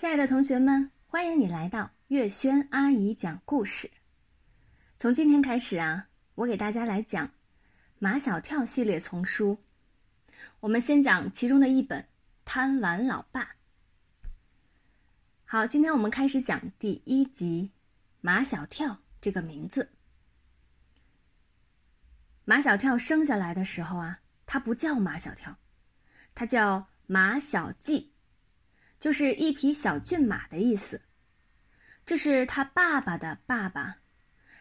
亲爱的同学们，欢迎你来到月轩阿姨讲故事。从今天开始啊，我给大家来讲马小跳系列丛书。我们先讲其中的一本《贪玩老爸》。好，今天我们开始讲第一集《马小跳》这个名字。马小跳生下来的时候啊，他不叫马小跳，他叫马小季。就是一匹小骏马的意思。这是他爸爸的爸爸，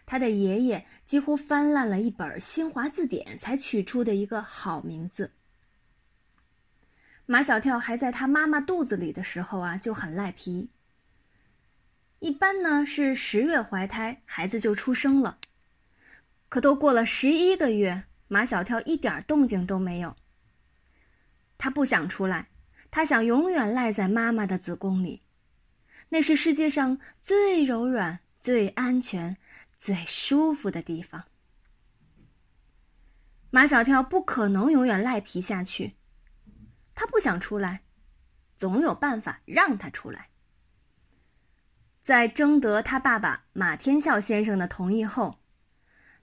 他的爷爷几乎翻烂了一本新华字典才取出的一个好名字。马小跳还在他妈妈肚子里的时候啊，就很赖皮。一般呢是十月怀胎，孩子就出生了。可都过了十一个月，马小跳一点动静都没有。他不想出来。他想永远赖在妈妈的子宫里，那是世界上最柔软、最安全、最舒服的地方。马小跳不可能永远赖皮下去，他不想出来，总有办法让他出来。在征得他爸爸马天笑先生的同意后，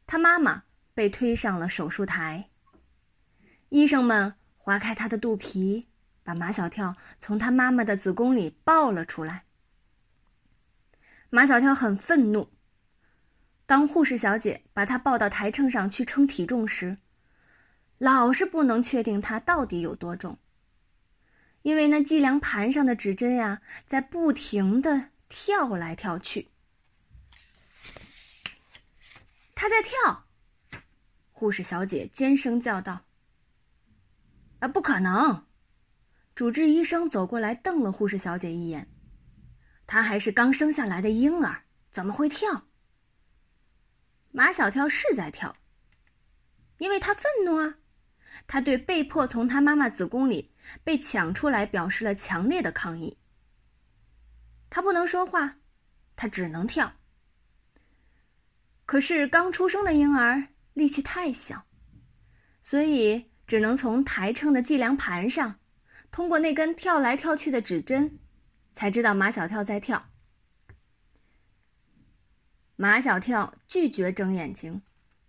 他妈妈被推上了手术台。医生们划开他的肚皮。把马小跳从他妈妈的子宫里抱了出来。马小跳很愤怒。当护士小姐把他抱到台秤上去称体重时，老是不能确定他到底有多重，因为那计量盘上的指针呀，在不停的跳来跳去。他在跳，护士小姐尖声叫道：“啊，不可能！”主治医生走过来，瞪了护士小姐一眼。他还是刚生下来的婴儿，怎么会跳？马小跳是在跳，因为他愤怒啊！他对被迫从他妈妈子宫里被抢出来表示了强烈的抗议。他不能说话，他只能跳。可是刚出生的婴儿力气太小，所以只能从台秤的计量盘上。通过那根跳来跳去的指针，才知道马小跳在跳。马小跳拒绝睁眼睛，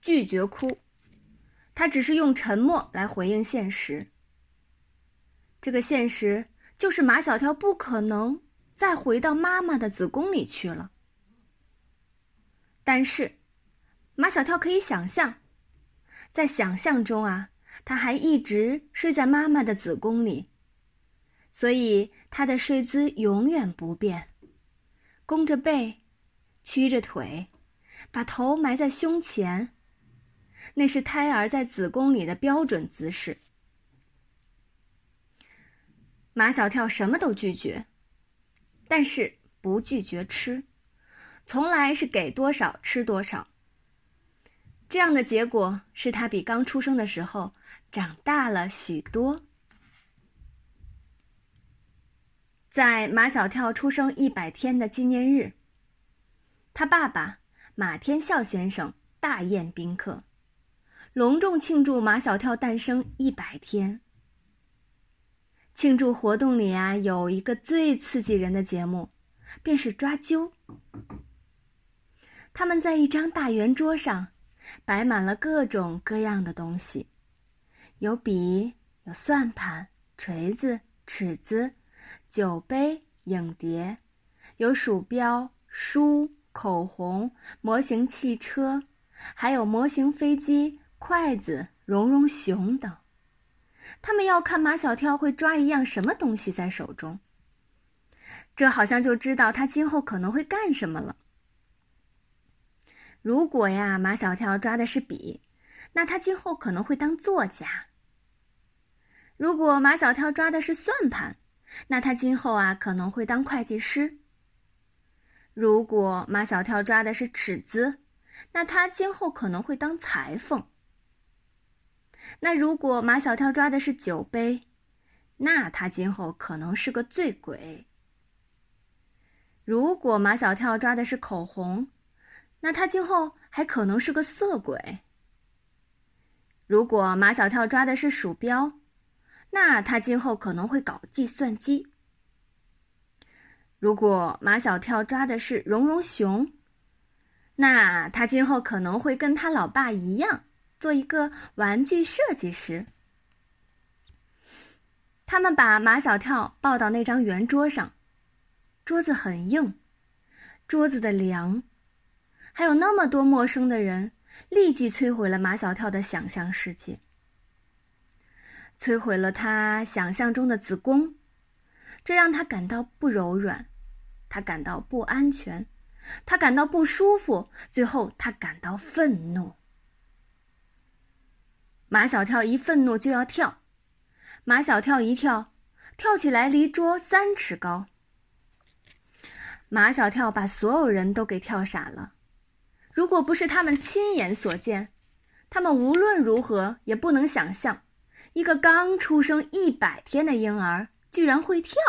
拒绝哭，他只是用沉默来回应现实。这个现实就是马小跳不可能再回到妈妈的子宫里去了。但是，马小跳可以想象，在想象中啊，他还一直睡在妈妈的子宫里。所以他的睡姿永远不变，弓着背，曲着腿，把头埋在胸前。那是胎儿在子宫里的标准姿势。马小跳什么都拒绝，但是不拒绝吃，从来是给多少吃多少。这样的结果是他比刚出生的时候长大了许多。在马小跳出生一百天的纪念日，他爸爸马天笑先生大宴宾客，隆重庆祝马小跳诞生一百天。庆祝活动里啊，有一个最刺激人的节目，便是抓阄。他们在一张大圆桌上，摆满了各种各样的东西，有笔，有算盘，锤子，尺子。酒杯、影碟，有鼠标、书、口红、模型汽车，还有模型飞机、筷子、绒绒熊等。他们要看马小跳会抓一样什么东西在手中，这好像就知道他今后可能会干什么了。如果呀，马小跳抓的是笔，那他今后可能会当作家；如果马小跳抓的是算盘，那他今后啊可能会当会计师。如果马小跳抓的是尺子，那他今后可能会当裁缝。那如果马小跳抓的是酒杯，那他今后可能是个醉鬼。如果马小跳抓的是口红，那他今后还可能是个色鬼。如果马小跳抓的是鼠标，那他今后可能会搞计算机。如果马小跳抓的是绒绒熊，那他今后可能会跟他老爸一样，做一个玩具设计师。他们把马小跳抱到那张圆桌上，桌子很硬，桌子的梁，还有那么多陌生的人，立即摧毁了马小跳的想象世界，摧毁了他想象中的子宫。这让他感到不柔软，他感到不安全，他感到不舒服，最后他感到愤怒。马小跳一愤怒就要跳，马小跳一跳，跳起来离桌三尺高。马小跳把所有人都给跳傻了。如果不是他们亲眼所见，他们无论如何也不能想象，一个刚出生一百天的婴儿。居然会跳！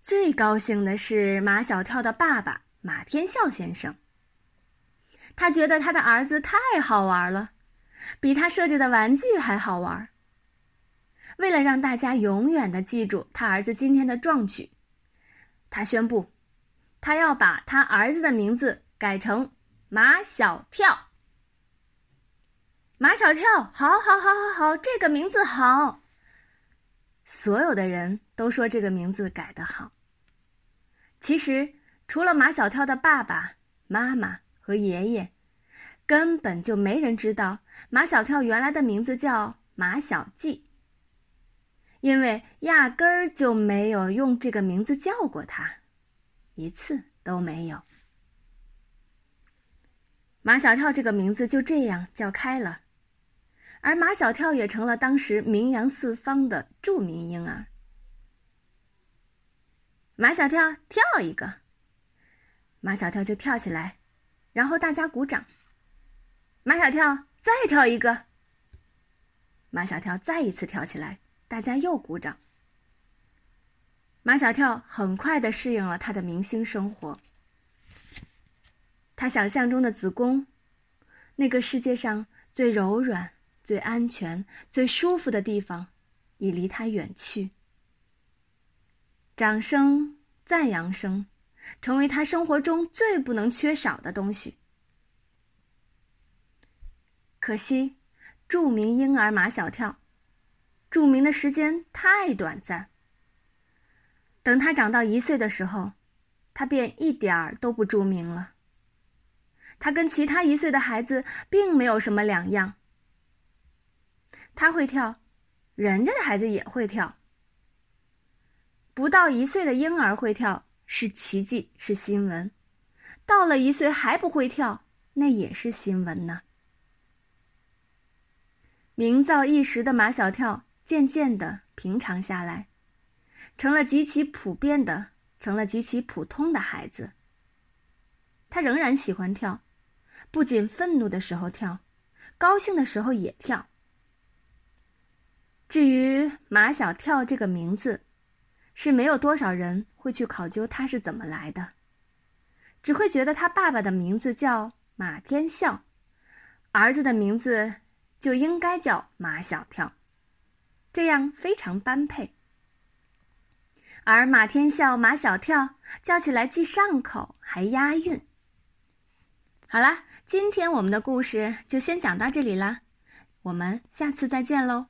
最高兴的是马小跳的爸爸马天笑先生。他觉得他的儿子太好玩了，比他设计的玩具还好玩。为了让大家永远的记住他儿子今天的壮举，他宣布，他要把他儿子的名字改成马小跳。马小跳，好，好，好，好，好，这个名字好。所有的人都说这个名字改得好。其实，除了马小跳的爸爸妈妈和爷爷，根本就没人知道马小跳原来的名字叫马小季，因为压根儿就没有用这个名字叫过他，一次都没有。马小跳这个名字就这样叫开了。而马小跳也成了当时名扬四方的著名婴儿。马小跳跳一个，马小跳就跳起来，然后大家鼓掌。马小跳再跳一个，马小跳再一次跳起来，大家又鼓掌。马小跳很快的适应了他的明星生活。他想象中的子宫，那个世界上最柔软。最安全、最舒服的地方，已离他远去。掌声、赞扬声，成为他生活中最不能缺少的东西。可惜，著名婴儿马小跳，著名的时间太短暂。等他长到一岁的时候，他便一点儿都不著名了。他跟其他一岁的孩子并没有什么两样。他会跳，人家的孩子也会跳。不到一岁的婴儿会跳是奇迹，是新闻；到了一岁还不会跳，那也是新闻呢。名噪一时的马小跳渐渐的平常下来，成了极其普遍的，成了极其普通的孩子。他仍然喜欢跳，不仅愤怒的时候跳，高兴的时候也跳。至于马小跳这个名字，是没有多少人会去考究他是怎么来的，只会觉得他爸爸的名字叫马天笑，儿子的名字就应该叫马小跳，这样非常般配。而马天笑、马小跳叫起来既上口还押韵。好啦，今天我们的故事就先讲到这里啦，我们下次再见喽。